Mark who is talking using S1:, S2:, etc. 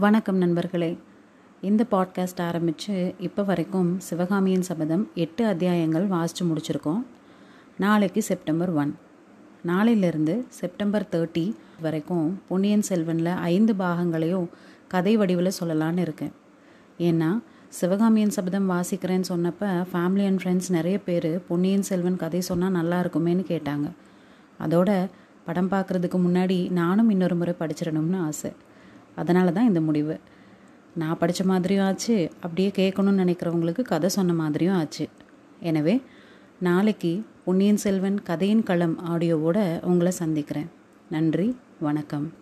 S1: வணக்கம் நண்பர்களே. இந்த பாட்காஸ்ட் ஆரம்பித்து இப்போ வரைக்கும் சிவகாமியின் சபதம் எட்டு அத்தியாயங்கள் வாசித்து முடிச்சிருக்கோம். நாளைக்கு செப்டம்பர் ஒன். நாளையிலிருந்து செப்டம்பர் தேர்ட்டி வரைக்கும் பொன்னியின் செல்வனில் ஐந்து பாகங்களையும் கதை வடிவில் சொல்லலான்னு இருக்கேன். ஏன்னா சிவகாமியின் சபதம் வாசிக்கிறேன்னு சொன்னப்போ ஃபேமிலி அண்ட் ஃப்ரெண்ட்ஸ் நிறைய பேர் பொன்னியின் செல்வன் கதை சொன்னால் நல்லா இருக்குமேன்னு கேட்டாங்க. அதோட படம் பார்க்குறதுக்கு முன்னாடி நானும் இன்னொரு முறை படிச்சிடணும்னு ஆசை. அதனால தான் இந்த முடிவு. நான் படித்த மாதிரியும் ஆச்சு அப்படியே கேட்கணும்னு நினைக்கிறவங்களுக்கு கதை சொன்ன மாதிரியும் ஆச்சு. எனவே நாளைக்கு பொன்னியின் செல்வன் கதையின் களம் ஆடியோவோட உங்களை சந்திக்கிறேன். நன்றி வணக்கம்.